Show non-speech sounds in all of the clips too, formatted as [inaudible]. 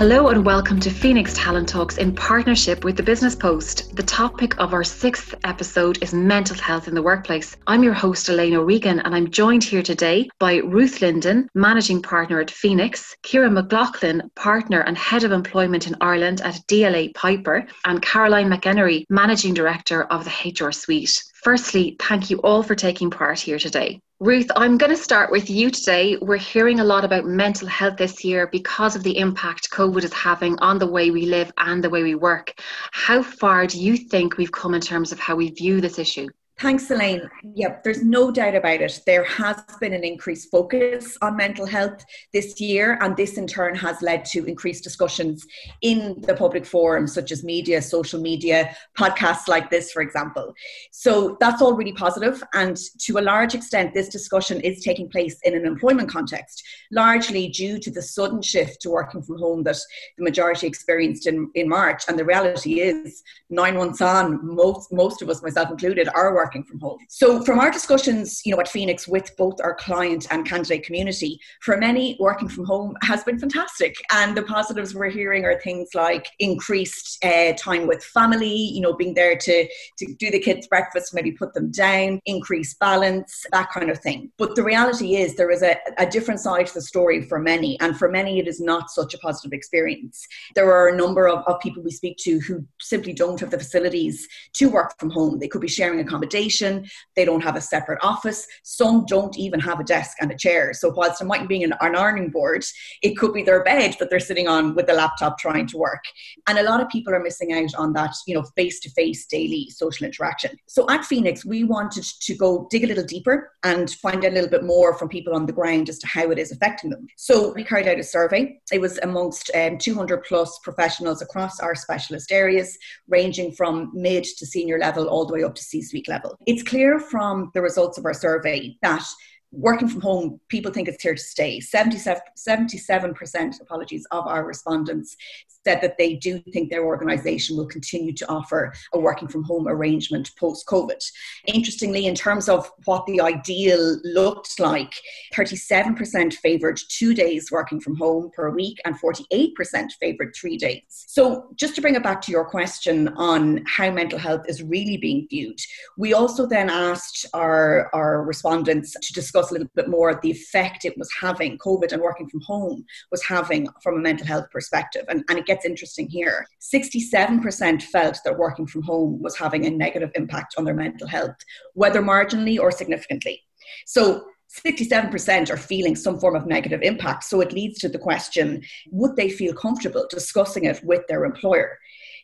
Hello and welcome to Phoenix Talent Talks in partnership with the Business Post. The topic of our sixth episode is mental health in the workplace. I'm your host, Elaine O'Regan, and I'm joined here today by Ruth Linden, Managing Partner at Phoenix, Kira McLaughlin, Partner and Head of Employment in Ireland at DLA Piper, and Caroline McEnery, Managing Director of the HR Suite. Firstly, thank you all for taking part here today. Ruth, I'm going to start with you today. We're hearing a lot about mental health this year because of the impact COVID is having on the way we live and the way we work. How far do you think we've come in terms of how we view this issue? Thanks, Elaine. Yep, there's no doubt about it. There has been an increased focus on mental health this year, and this in turn has led to increased discussions in the public forums, such as media, social media, podcasts like this, for example. So that's all really positive, and to a large extent, this discussion is taking place in an employment context, largely due to the sudden shift to working from home that the majority experienced in, in March. And the reality is, nine months on, most most of us, myself included, are working working from home. So from our discussions, you know, at Phoenix with both our client and candidate community, for many working from home has been fantastic. And the positives we're hearing are things like increased uh, time with family, you know, being there to, to do the kids' breakfast, maybe put them down, increase balance, that kind of thing. But the reality is there is a, a different side to the story for many. And for many, it is not such a positive experience. There are a number of, of people we speak to who simply don't have the facilities to work from home. They could be sharing accommodation accommodation, they don't have a separate office. Some don't even have a desk and a chair. So whilst it might be an, an ironing board, it could be their bed that they're sitting on with the laptop trying to work. And a lot of people are missing out on that, you know, face-to-face daily social interaction. So at Phoenix, we wanted to go dig a little deeper and find a little bit more from people on the ground as to how it is affecting them. So we carried out a survey. It was amongst um, 200 plus professionals across our specialist areas, ranging from mid to senior level all the way up to C-suite level level. It's clear from the results of our survey that working from home, people think it's here to stay. 77, 77% apologies of our respondents said that they do think their organisation will continue to offer a working from home arrangement post COVID. Interestingly, in terms of what the ideal looked like, 37% favoured two days working from home per week and 48% favoured three days. So, just to bring it back to your question on how mental health is really being viewed, we also then asked our, our respondents to discuss a little bit more the effect it was having, COVID and working from home was having from a mental health perspective. And, and it gets interesting here. 67% felt that working from home was having a negative impact on their mental health, whether marginally or significantly. So 67% are feeling some form of negative impact. So it leads to the question would they feel comfortable discussing it with their employer?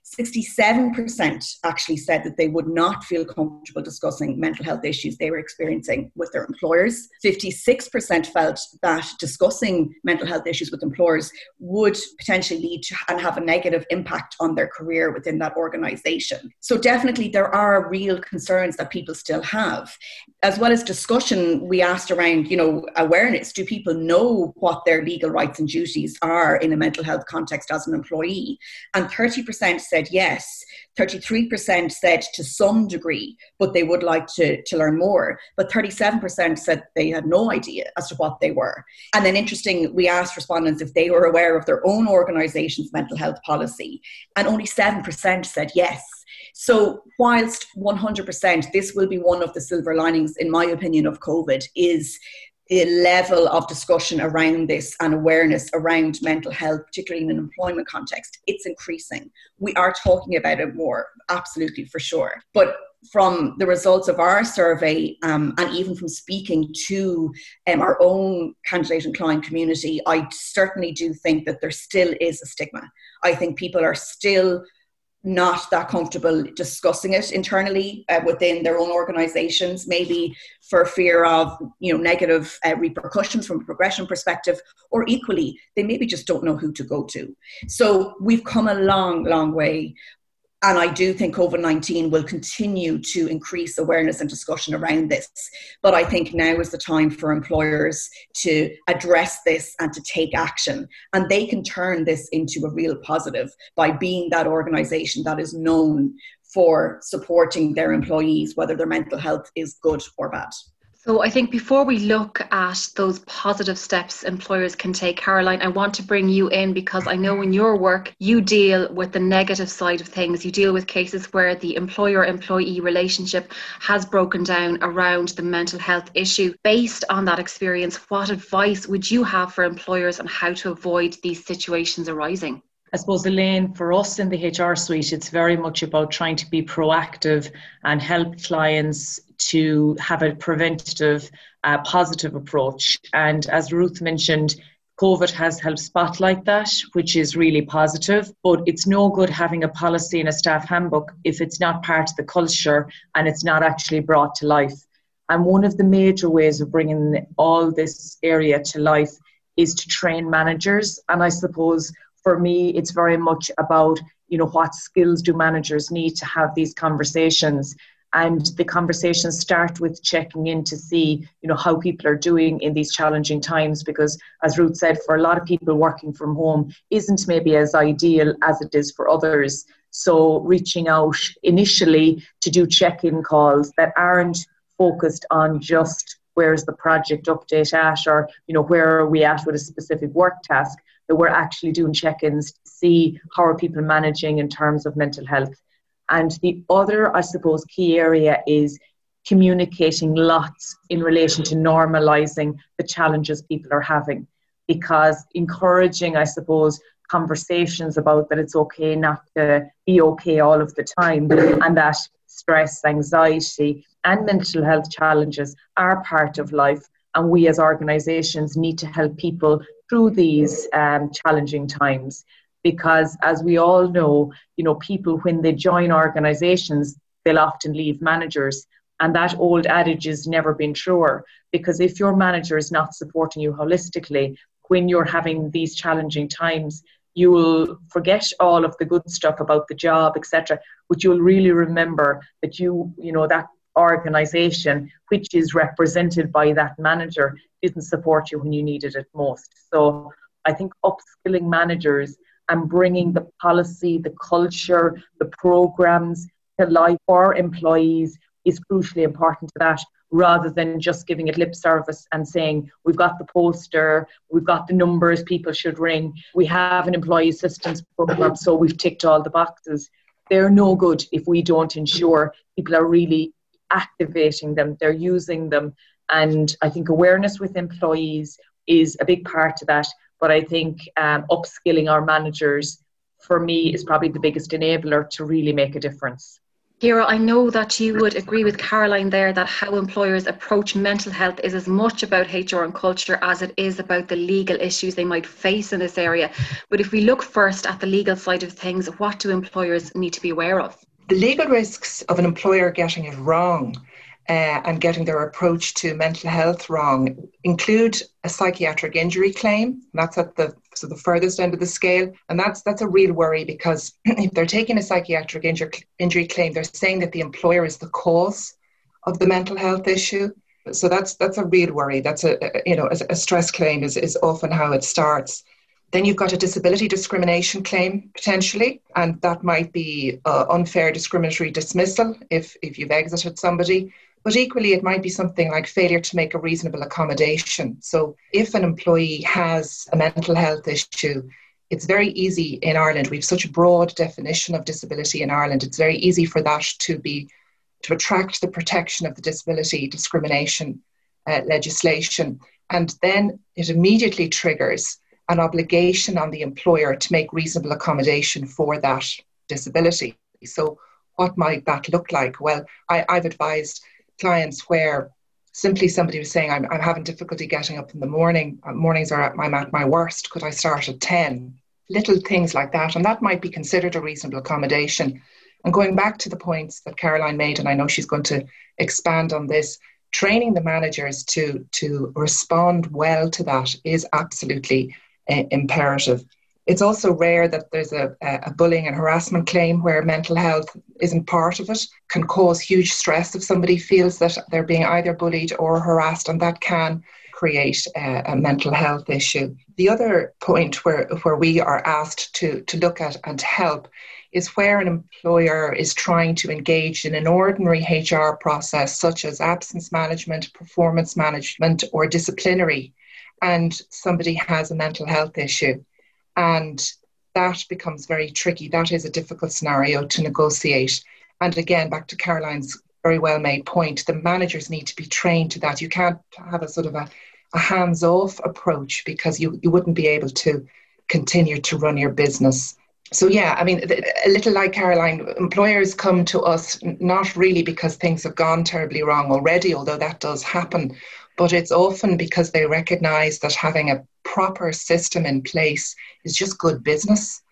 67% actually said that they would not feel comfortable discussing mental health issues they were experiencing with their employers. 56% felt that discussing mental health issues with employers would potentially lead to and have a negative impact on their career within that organization. So, definitely, there are real concerns that people still have. As well as discussion, we asked around, you know, awareness. Do people know what their legal rights and duties are in a mental health context as an employee? And 30% said said yes. 33% said to some degree, but they would like to, to learn more. But 37% said they had no idea as to what they were. And then, interesting, we asked respondents if they were aware of their own organisation's mental health policy, and only 7% said yes. So, whilst 100% this will be one of the silver linings, in my opinion, of COVID, is level of discussion around this and awareness around mental health, particularly in an employment context, it's increasing. We are talking about it more, absolutely for sure. But from the results of our survey um, and even from speaking to um, our own candidate and client community, I certainly do think that there still is a stigma. I think people are still not that comfortable discussing it internally uh, within their own organizations maybe for fear of you know negative uh, repercussions from a progression perspective or equally they maybe just don't know who to go to. So we've come a long long way and I do think COVID 19 will continue to increase awareness and discussion around this. But I think now is the time for employers to address this and to take action. And they can turn this into a real positive by being that organization that is known for supporting their employees, whether their mental health is good or bad. So, I think before we look at those positive steps employers can take, Caroline, I want to bring you in because I know in your work you deal with the negative side of things. You deal with cases where the employer employee relationship has broken down around the mental health issue. Based on that experience, what advice would you have for employers on how to avoid these situations arising? I suppose, Elaine, for us in the HR suite, it's very much about trying to be proactive and help clients to have a preventative, uh, positive approach. And as Ruth mentioned, COVID has helped spotlight that, which is really positive. But it's no good having a policy in a staff handbook if it's not part of the culture and it's not actually brought to life. And one of the major ways of bringing all this area to life is to train managers. And I suppose for me, it's very much about you know what skills do managers need to have these conversations. And the conversations start with checking in to see you know how people are doing in these challenging times because as ruth said for a lot of people working from home isn't maybe as ideal as it is for others. So reaching out initially to do check-in calls that aren't focused on just where's the project update at or you know where are we at with a specific work task that we're actually doing check-ins to see how are people managing in terms of mental health and the other, I suppose, key area is communicating lots in relation to normalizing the challenges people are having. Because encouraging, I suppose, conversations about that it's okay not to be okay all of the time and that stress, anxiety, and mental health challenges are part of life. And we as organizations need to help people through these um, challenging times because as we all know you know people when they join organizations they'll often leave managers and that old adage has never been truer because if your manager is not supporting you holistically when you're having these challenging times you will forget all of the good stuff about the job etc but you'll really remember that you you know that organization which is represented by that manager didn't support you when you needed it most. So i think upskilling managers and bringing the policy, the culture, the programs to life for employees is crucially important to that rather than just giving it lip service and saying we've got the poster we've got the numbers people should ring we have an employee assistance program so we've ticked all the boxes. They're no good if we don't ensure people are really activating them they're using them and i think awareness with employees is a big part of that but I think um, upskilling our managers for me is probably the biggest enabler to really make a difference. Kira, I know that you would agree with Caroline there that how employers approach mental health is as much about HR and culture as it is about the legal issues they might face in this area. But if we look first at the legal side of things, what do employers need to be aware of? The legal risks of an employer getting it wrong uh, and getting their approach to mental health wrong include a psychiatric injury claim. That's at the so the furthest end of the scale, and that's that's a real worry because [clears throat] if they're taking a psychiatric injury injury claim, they're saying that the employer is the cause of the mental health issue. So that's that's a real worry. That's a, you know a, a stress claim is is often how it starts. Then you've got a disability discrimination claim potentially, and that might be uh, unfair discriminatory dismissal if, if you've exited somebody. But equally, it might be something like failure to make a reasonable accommodation. So, if an employee has a mental health issue, it's very easy in Ireland. We have such a broad definition of disability in Ireland. It's very easy for that to be to attract the protection of the disability discrimination uh, legislation, and then it immediately triggers an obligation on the employer to make reasonable accommodation for that disability. So, what might that look like? Well, I, I've advised clients where simply somebody was saying, I'm, I'm having difficulty getting up in the morning. Uh, mornings are at, I'm at my worst. Could I start at 10? Little things like that. And that might be considered a reasonable accommodation. And going back to the points that Caroline made, and I know she's going to expand on this, training the managers to, to respond well to that is absolutely imperative. It's also rare that there's a, a bullying and harassment claim where mental health isn't part of it, can cause huge stress if somebody feels that they're being either bullied or harassed, and that can create a, a, mental health issue. The other point where, where we are asked to, to look at and help is where an employer is trying to engage in an ordinary HR process, such as absence management, performance management, or disciplinary, and somebody has a mental health issue. And that becomes very tricky. That is a difficult scenario to negotiate. And again, back to Caroline's very well made point, the managers need to be trained to that. You can't have a sort of a, a hands off approach because you, you wouldn't be able to continue to run your business. So, yeah, I mean, a little like Caroline, employers come to us not really because things have gone terribly wrong already, although that does happen, but it's often because they recognize that having a proper system in place is just good business.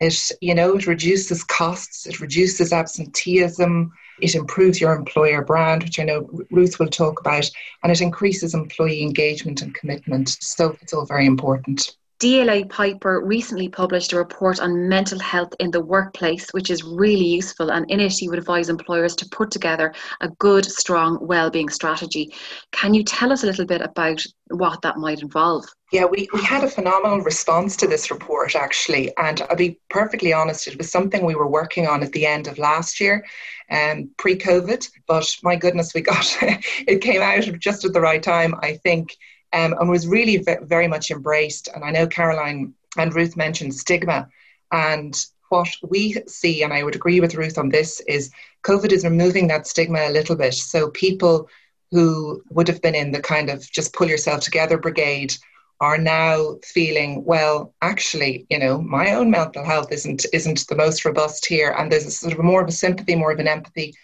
It, you know, it reduces costs, it reduces absenteeism, it improves your employer brand, which I know Ruth will talk about, and it increases employee engagement and commitment. So it's all very important. DLA Piper recently published a report on mental health in the workplace, which is really useful. And in it, he would advise employers to put together a good, strong well-being strategy. Can you tell us a little bit about what that might involve? Yeah, we, we had a phenomenal response to this report actually. And I'll be perfectly honest, it was something we were working on at the end of last year, um, pre COVID. But my goodness, we got [laughs] it came out just at the right time, I think um, and was really v- very much embraced. And I know Caroline and Ruth mentioned stigma. And what we see, and I would agree with Ruth on this, is COVID is removing that stigma a little bit. So people who would have been in the kind of just pull yourself together brigade are now feeling well actually you know my own mental health isn't isn't the most robust here and there's a sort of more of a sympathy more of an empathy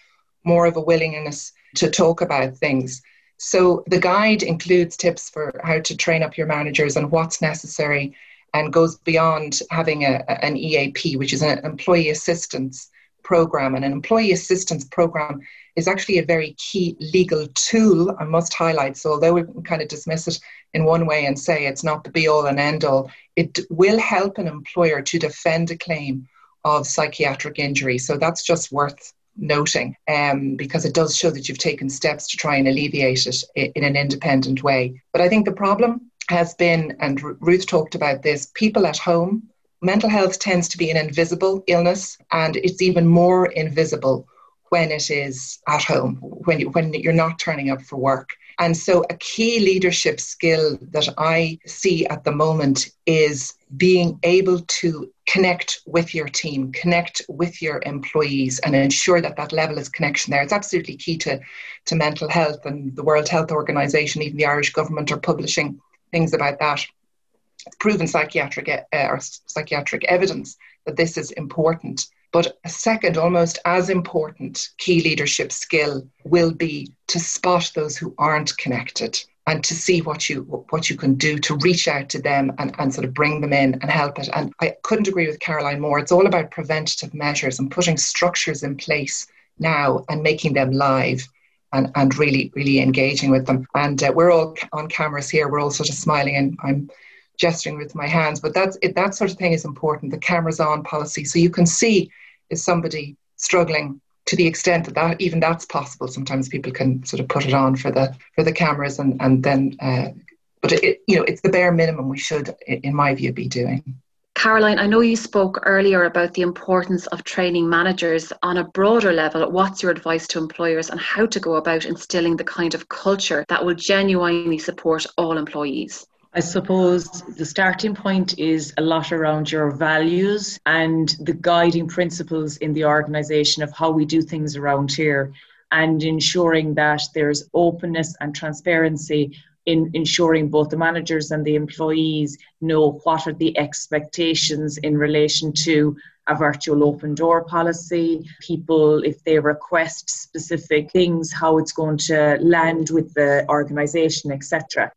more of a willingness to talk about things so the guide includes tips for how to train up your managers and what's necessary and goes beyond having a, an EAP, which is an employee assistance program. And an employee assistance program is actually a very key legal tool, I must highlight. So, although we can kind of dismiss it in one way and say it's not the be all and end all, it will help an employer to defend a claim of psychiatric injury. So, that's just worth noting um, because it does show that you've taken steps to try and alleviate it in an independent way. But I think the problem has been, and Ruth talked about this, people at home. Mental health tends to be an invisible illness, and it's even more invisible when it is at home, when, you, when you're not turning up for work. And so, a key leadership skill that I see at the moment is being able to connect with your team, connect with your employees, and ensure that that level of connection there. It's absolutely key to, to mental health, and the World Health Organization, even the Irish government, are publishing things about that. Proven psychiatric uh, or psychiatric evidence that this is important. But a second, almost as important key leadership skill will be to spot those who aren't connected and to see what you what you can do to reach out to them and, and sort of bring them in and help it. And I couldn't agree with Caroline more. It's all about preventative measures and putting structures in place now and making them live and, and really, really engaging with them. And uh, we're all on cameras here. We're all sort of smiling and I'm gesturing with my hands. But that's it, that sort of thing is important. The cameras on policy, so you can see is somebody struggling to the extent that, that even that's possible. Sometimes people can sort of put it on for the for the cameras and and then. Uh, but it, you know, it's the bare minimum we should, in my view, be doing. Caroline, I know you spoke earlier about the importance of training managers on a broader level. What's your advice to employers on how to go about instilling the kind of culture that will genuinely support all employees? I suppose the starting point is a lot around your values and the guiding principles in the organisation of how we do things around here and ensuring that there's openness and transparency in ensuring both the managers and the employees know what are the expectations in relation to a virtual open door policy, people, if they request specific things, how it's going to land with the organisation, etc.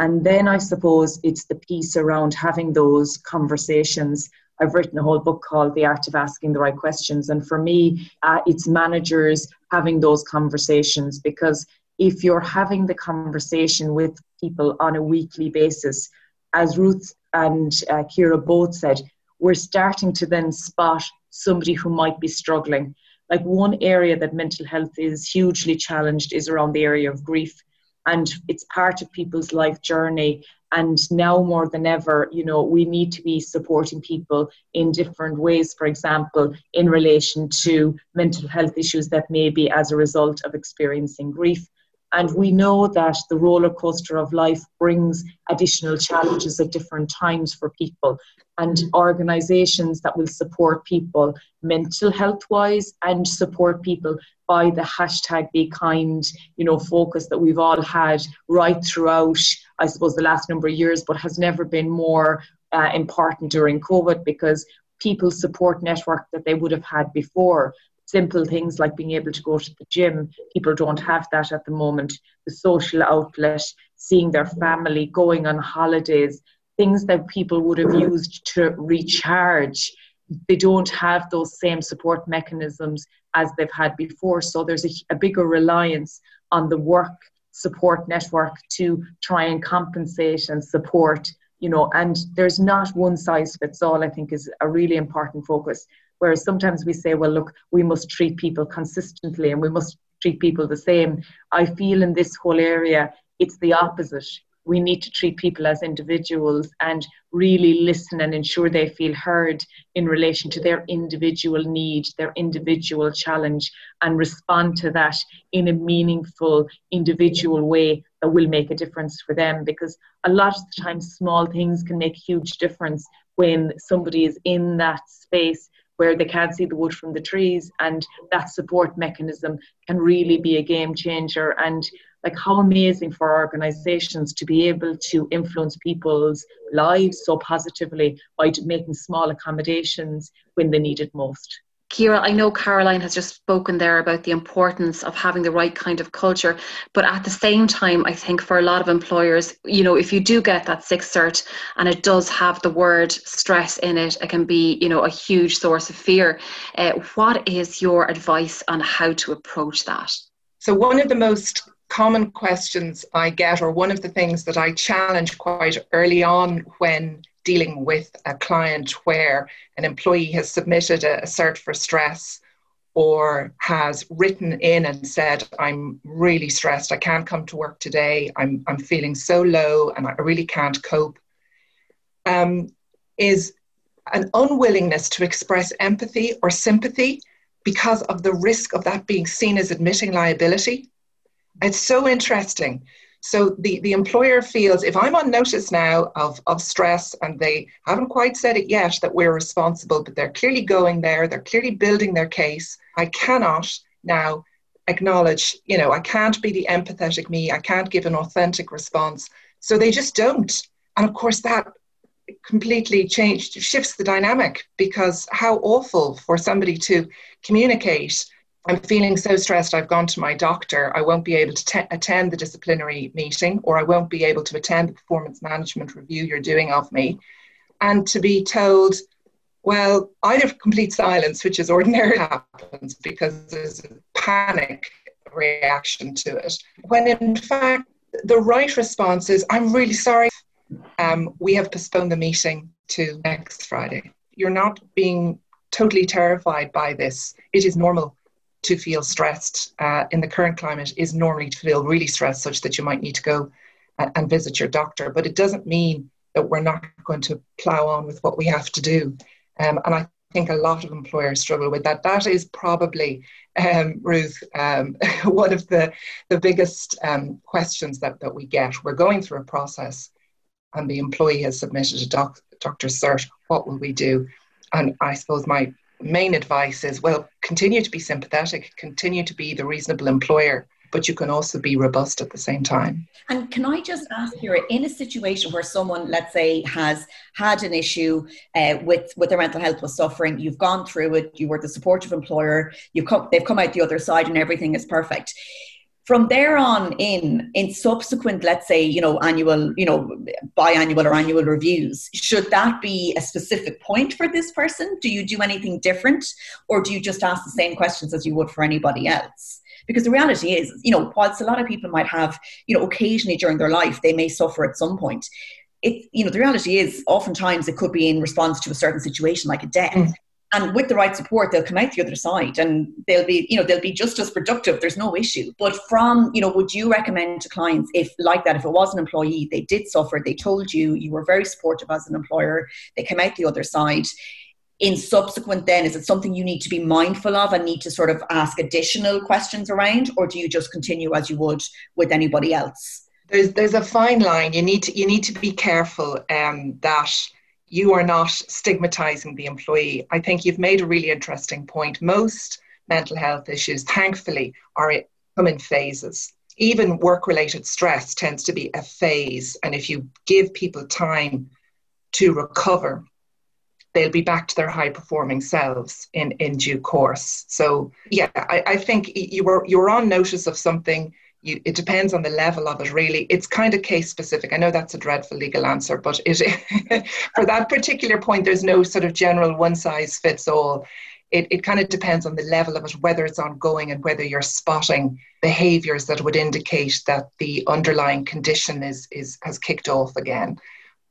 And then I suppose it's the piece around having those conversations. I've written a whole book called The Art of Asking the Right Questions. And for me, uh, it's managers having those conversations because if you're having the conversation with people on a weekly basis, as Ruth and uh, Kira both said, we're starting to then spot somebody who might be struggling. Like one area that mental health is hugely challenged is around the area of grief and it's part of people's life journey. And now more than ever you know we need to be supporting people in different ways. For example in relation to mental health issues that may be as a result of experiencing grief and we know that the roller coaster of life brings additional challenges at different times for people. And organizations that will support people mental health wise and support people by the hashtag be kind, you know, focus that we've all had right throughout, I suppose, the last number of years, but has never been more uh, important during COVID because people support network that they would have had before simple things like being able to go to the gym. People don't have that at the moment. The social outlet, seeing their family, going on holidays, things that people would have used to recharge. They don't have those same support mechanisms as they've had before. So there's a, a bigger reliance on the work support network to try and compensate and support you know and there's not one size fits all i think is a really important focus Whereas sometimes we say, well, look, we must treat people consistently and we must treat people the same. I feel in this whole area, it's the opposite. We need to treat people as individuals and really listen and ensure they feel heard in relation to their individual need, their individual challenge, and respond to that in a meaningful, individual way will make a difference for them. Because a lot of the time, small things can make huge difference when somebody is in that space where they can't see the wood from the trees and that support mechanism can really be a game changer and like how amazing for organizations to be able to influence people's lives so positively by making small accommodations when they need it most Kira, I know Caroline has just spoken there about the importance of having the right kind of culture, but at the same time, I think for a lot of employers, you know, if you do get that sixth cert and it does have the word stress in it, it can be, you know, a huge source of fear. Uh, what is your advice on how to approach that? So, one of the most common questions I get, or one of the things that I challenge quite early on when dealing with a client where an employee has submitted a, a cert for stress or has written in and said, I'm really stressed, I can't come to work today, I'm, I'm feeling so low and I really can't cope, um, is an unwillingness to express empathy or sympathy because of the risk of that being seen as admitting liability. It's so interesting so the, the employer feels if I'm on notice now of, of stress and they haven't quite said it yet that we're responsible, but they're clearly going there, they're clearly building their case, I cannot now acknowledge, you know, I can't be the empathetic me, I can't give an authentic response. So they just don't. And of course, that completely changed, shifts the dynamic because how awful for somebody to communicate I'm feeling so stressed, I've gone to my doctor. I won't be able to te- attend the disciplinary meeting, or I won't be able to attend the performance management review you're doing of me. And to be told, well, either complete silence, which is ordinarily [laughs] happens because there's a panic reaction to it, when in fact, the right response is, I'm really sorry. Um, we have postponed the meeting to next Friday. You're not being totally terrified by this. It is normal to feel stressed uh, in the current climate is normally to feel really stressed, such that you might need to go and, and visit your doctor. But it doesn't mean that we're not going to plow on with what we have to do. Um, and I think a lot of employers struggle with that. That is probably, um, Ruth, um, [laughs] one of the, the biggest um, questions that, that we get. We're going through a process and the employee has submitted a doc, doctor's cert. What will we do? And I suppose my main advice is well, continue to be sympathetic, continue to be the reasonable employer, but you can also be robust at the same time. And can I just ask you, in a situation where someone, let's say, has had an issue uh, with with their mental health was suffering, you've gone through it, you were the supportive employer, you've come, they've come out the other side, and everything is perfect from there on in in subsequent let's say you know annual you know biannual or annual reviews should that be a specific point for this person? Do you do anything different? Or do you just ask the same questions as you would for anybody else? Because the reality is you know whilst a lot of people might have you know occasionally during their life they may suffer at some point it you know the reality is oftentimes it could be in response to a certain situation like a death. Mm. And with the right support they'll come out the other side and they'll be you know they'll be just as productive. There's no issue. But from you know would you recommend to clients if like that if it was an employee they did suffer they told you you were very supportive as an employer they came out the other side. In subsequent then is it something you need to be mindful of and need to sort of ask additional questions around? Or do you just continue as you would with anybody else? There's there's a fine line. You need to you need to be careful um, that you are not stigmatizing the employee. I think you've made a really interesting point. Most mental health issues, thankfully, are come in phases. Even work related stress tends to be a phase. And if you give people time to recover, they'll be back to their high performing selves in, in due course. So, yeah, I, I think you were, you were on notice of something you, it depends on the level of it really. It's kind of case specific. I know that's a dreadful legal answer but it [laughs] for that particular point there's no sort of general one size fits all. It, it kind of depends on the level of it whether it's ongoing and whether you're spotting behaviors that would indicate that the underlying condition is is has kicked off again.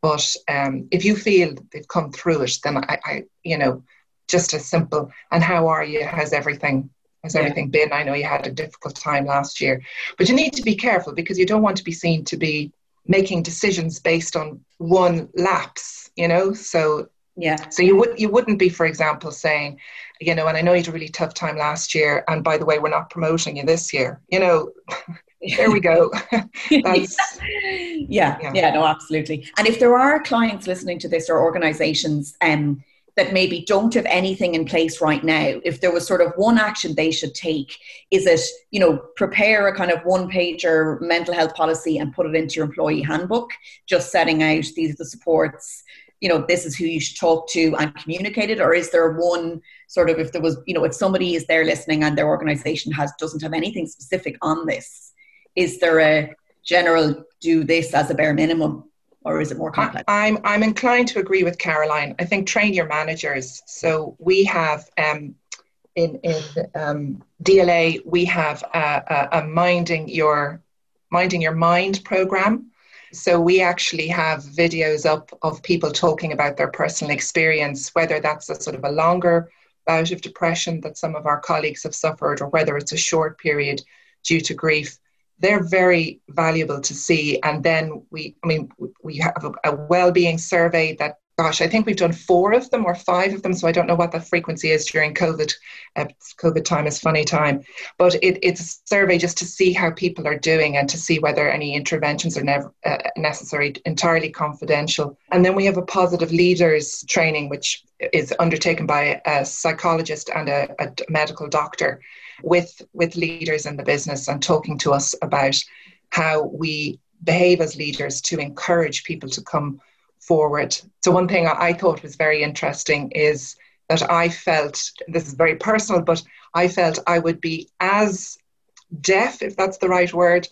But um, if you feel they've come through it then I, I you know just as simple. And how are you? How's everything has everything yeah. been? I know you had a difficult time last year, but you need to be careful because you don't want to be seen to be making decisions based on one lapse, you know? So yeah. So you would you wouldn't be, for example, saying, you know, and I know you had a really tough time last year, and by the way, we're not promoting you this year. You know, there we go. [laughs] yeah. yeah, yeah, no, absolutely. And if there are clients listening to this or organizations, um, that maybe don't have anything in place right now, if there was sort of one action they should take, is it, you know, prepare a kind of one pager mental health policy and put it into your employee handbook, just setting out these are the supports, you know, this is who you should talk to and communicate it? Or is there one sort of, if there was, you know, if somebody is there listening and their organization has doesn't have anything specific on this, is there a general do this as a bare minimum or is it more complex? I'm I'm inclined to agree with Caroline. I think train your managers. So we have um, in in um, DLA we have a, a, a minding your minding your mind program. So we actually have videos up of people talking about their personal experience, whether that's a sort of a longer bout of depression that some of our colleagues have suffered, or whether it's a short period due to grief they're very valuable to see. And then we, I mean, we have a, well-being survey that, gosh, I think we've done four of them or five of them. So I don't know what the frequency is during COVID. Uh, COVID time is funny time, but it, it's a survey just to see how people are doing and to see whether any interventions are never uh, necessary. Entirely confidential. And then we have a positive leaders training, which is undertaken by a psychologist and a, a medical doctor with with leaders in the business and talking to us about how we behave as leaders to encourage people to come forward. So one thing I thought was very interesting is that I felt this is very personal, but I felt I would be as deaf, if that's the right word,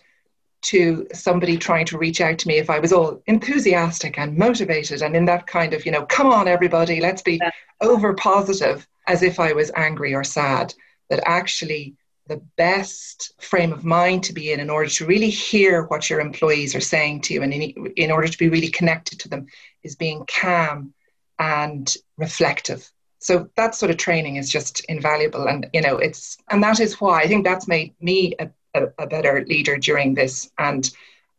to somebody trying to reach out to me if I was all enthusiastic and motivated and in that kind of, you know, come on, everybody, let's be over positive as if I was angry or sad that actually the best frame of mind to be in in order to really hear what your employees are saying to you and in, in order to be really connected to them is being calm and reflective. So that sort of training is just invaluable and you know it's and that is why i think that's made me a, a, a better leader during this. And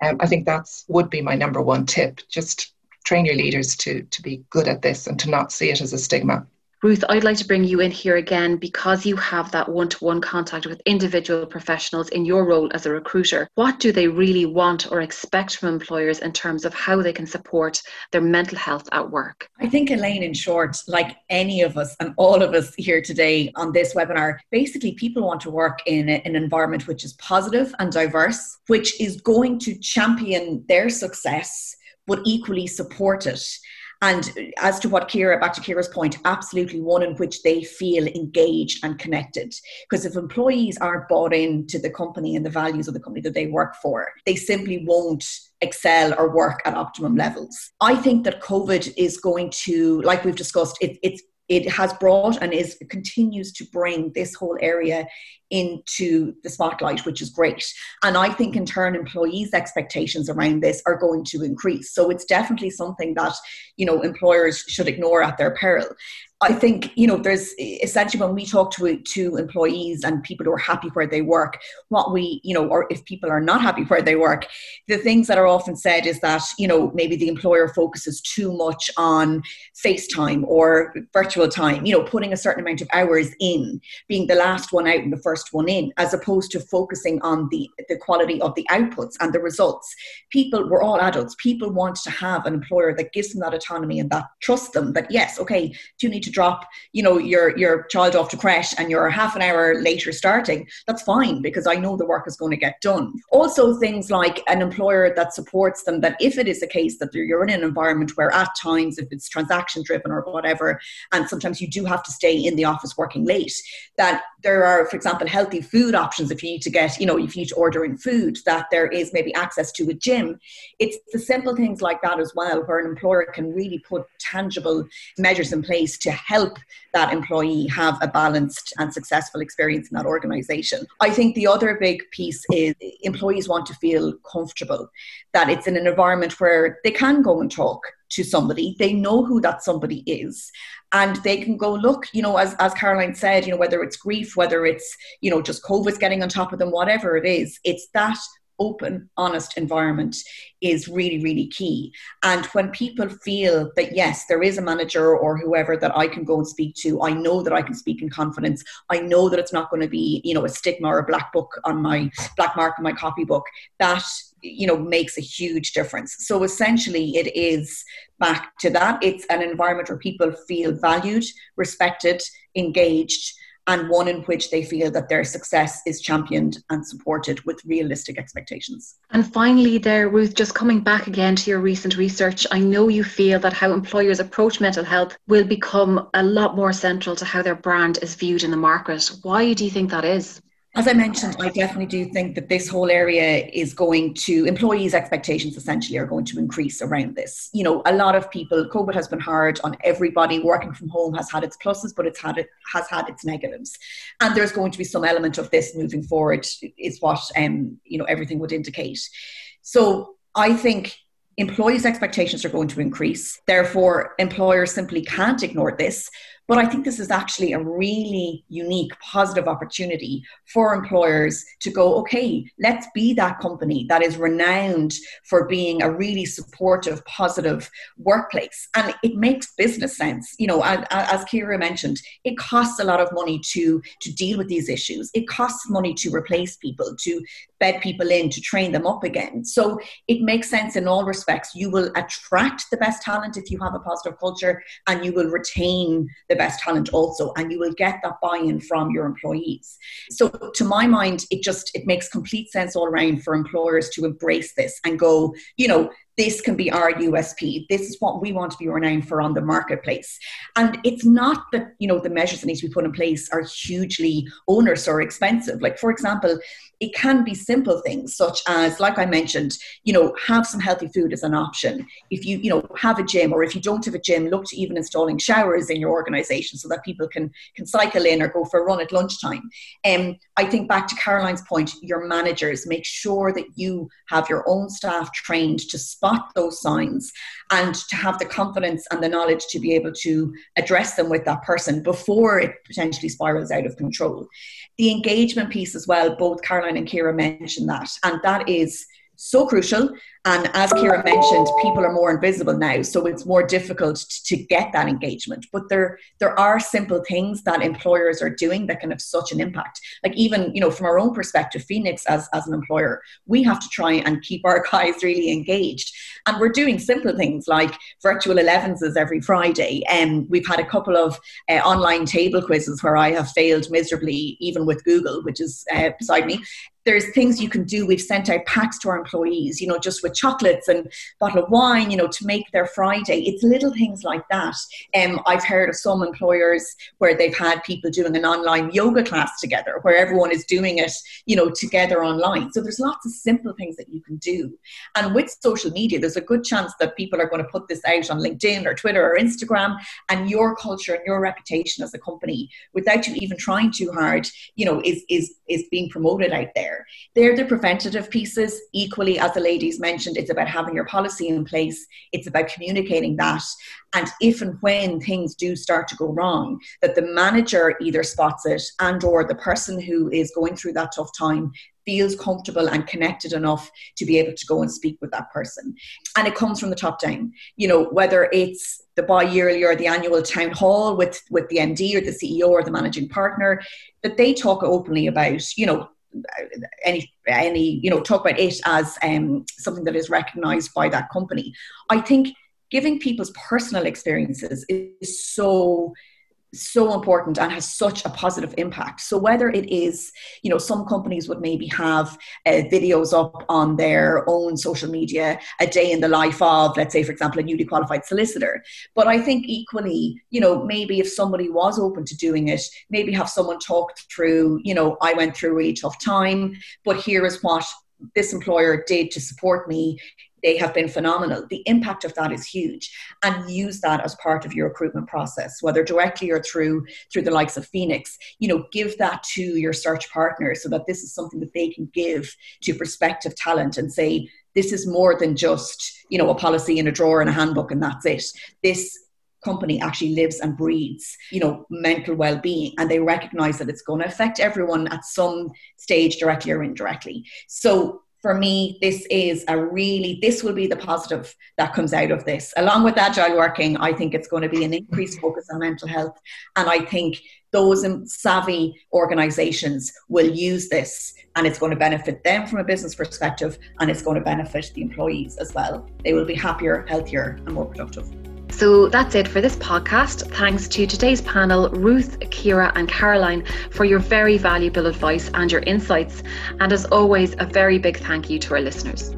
um, i think that's would be my number one tip. Just train your leaders to to be good at this and to not see it as a stigma Ruth, I'd like to bring you in here again because you have that one to one contact with individual professionals in your role as a recruiter. What do they really want or expect from employers in terms of how they can support their mental health at work? I think, Elaine, in short, like any of us and all of us here today on this webinar, basically people want to work in an environment which is positive and diverse, which is going to champion their success but equally support it and as to what Kira, back to Kira's point, absolutely one in which they feel engaged and connected. Because if employees aren't bought into the company and the values of the company that they work for, they simply won't excel or work at optimum levels. I think that COVID is going to, like we've discussed, it, it's it has brought and is continues to bring this whole area into the spotlight, which is great. And I think in turn, employees' expectations around this are going to increase. So it's definitely something that you know employers should ignore at their peril. I think you know there's essentially when we talk to to employees and people who are happy where they work, what we you know, or if people are not happy where they work, the things that are often said is that you know maybe the employer focuses too much on FaceTime or virtual time, you know, putting a certain amount of hours in, being the last one out and the first one in, as opposed to focusing on the the quality of the outputs and the results. People, we're all adults. People want to have an employer that gives them that autonomy and that trusts them. That yes, okay, do you need to to drop, you know, your your child off to creche and you're half an hour later starting, that's fine because I know the work is going to get done. Also, things like an employer that supports them. That if it is a case that you're in an environment where at times, if it's transaction driven or whatever, and sometimes you do have to stay in the office working late, that there are, for example, healthy food options if you need to get, you know, if you need to order in food, that there is maybe access to a gym. It's the simple things like that as well, where an employer can really put tangible measures in place to help that employee have a balanced and successful experience in that organization. I think the other big piece is employees want to feel comfortable, that it's in an environment where they can go and talk to somebody, they know who that somebody is, and they can go look you know as, as caroline said you know whether it's grief whether it's you know just covid's getting on top of them whatever it is it's that open, honest environment is really, really key. And when people feel that, yes, there is a manager or whoever that I can go and speak to, I know that I can speak in confidence. I know that it's not going to be, you know, a stigma or a black book on my black mark on my copybook. That you know makes a huge difference so essentially it is back to that it's an environment where people feel valued respected engaged and one in which they feel that their success is championed and supported with realistic expectations. And finally, there, Ruth, just coming back again to your recent research, I know you feel that how employers approach mental health will become a lot more central to how their brand is viewed in the market. Why do you think that is? As I mentioned, I definitely do think that this whole area is going to, employees' expectations essentially are going to increase around this. You know, a lot of people, COVID has been hard on everybody. Working from home has had its pluses, but it's had it has had its negatives. And there's going to be some element of this moving forward, is what um, you know, everything would indicate. So I think employees' expectations are going to increase. Therefore, employers simply can't ignore this. But I think this is actually a really unique, positive opportunity for employers to go, okay, let's be that company that is renowned for being a really supportive, positive workplace. And it makes business sense. You know, as, as Kira mentioned, it costs a lot of money to, to deal with these issues. It costs money to replace people, to bed people in, to train them up again. So it makes sense in all respects. You will attract the best talent if you have a positive culture, and you will retain the best talent also and you will get that buy-in from your employees so to my mind it just it makes complete sense all around for employers to embrace this and go you know this can be our USP. This is what we want to be renowned for on the marketplace. And it's not that, you know, the measures that need to be put in place are hugely onerous or expensive. Like, for example, it can be simple things such as like i mentioned you know have some healthy food as an option if you you know have a gym or if you don't have a gym look to even installing showers in your organization so that people can can cycle in or go for a run at lunchtime and um, i think back to caroline's point your managers make sure that you have your own staff trained to spot those signs and to have the confidence and the knowledge to be able to address them with that person before it potentially spirals out of control. The engagement piece as well both caroline and kira mentioned that and that is so crucial and as Kira mentioned, people are more invisible now, so it's more difficult to get that engagement. But there, there are simple things that employers are doing that can have such an impact. Like even, you know, from our own perspective, Phoenix as, as an employer, we have to try and keep our [laughs] guys really engaged. And we're doing simple things like virtual 11s every Friday. And we've had a couple of uh, online table quizzes where I have failed miserably, even with Google, which is uh, beside me there's things you can do. We've sent out packs to our employees, you know, just with chocolates and bottle of wine, you know, to make their Friday. It's little things like that. Um, I've heard of some employers where they've had people doing an online yoga class together, where everyone is doing it, you know, together online. So there's lots of simple things that you can do. And with social media, there's a good chance that people are going to put this out on LinkedIn or Twitter or Instagram, and your culture and your reputation as a company, without you even trying too hard, you know, is is is being promoted out there. They're the preventative pieces. Equally, as the ladies mentioned, it's about having your policy in place, it's about communicating that. And if and when things do start to go wrong, that the manager either spots it and or the person who is going through that tough time feels comfortable and connected enough to be able to go and speak with that person. And it comes from the top down. You know, whether it's the bi-yearly or the annual town hall with, with the MD or the CEO or the managing partner, that they talk openly about, you know, any any you know talk about it as um, something that is recognized by that company. I think giving people's personal experiences is so so important and has such a positive impact. So whether it is, you know, some companies would maybe have uh, videos up on their own social media, a day in the life of, let's say, for example, a newly qualified solicitor. But I think equally, you know, maybe if somebody was open to doing it, maybe have someone talk through, you know, I went through a really tough time, but here is what this employer did to support me they have been phenomenal. The impact of that is huge, and use that as part of your recruitment process, whether directly or through through the likes of Phoenix. You know, give that to your search partner so that this is something that they can give to prospective talent and say this is more than just you know a policy in a drawer and a handbook and that's it. This company actually lives and breathes you know mental well-being and they recognize that it's going to affect everyone at some stage directly or indirectly so for me, this is a really, this will be the positive that comes out of this. Along with agile working, I think it's going to be an increased focus on mental health. And I think those savvy organizations will use this and it's going to benefit them from a business perspective and it's going to benefit the employees as well. They will be happier, healthier, and more productive. So that's it for this podcast. Thanks to today's panel, Ruth, Kira, and Caroline, for your very valuable advice and your insights. And as always, a very big thank you to our listeners.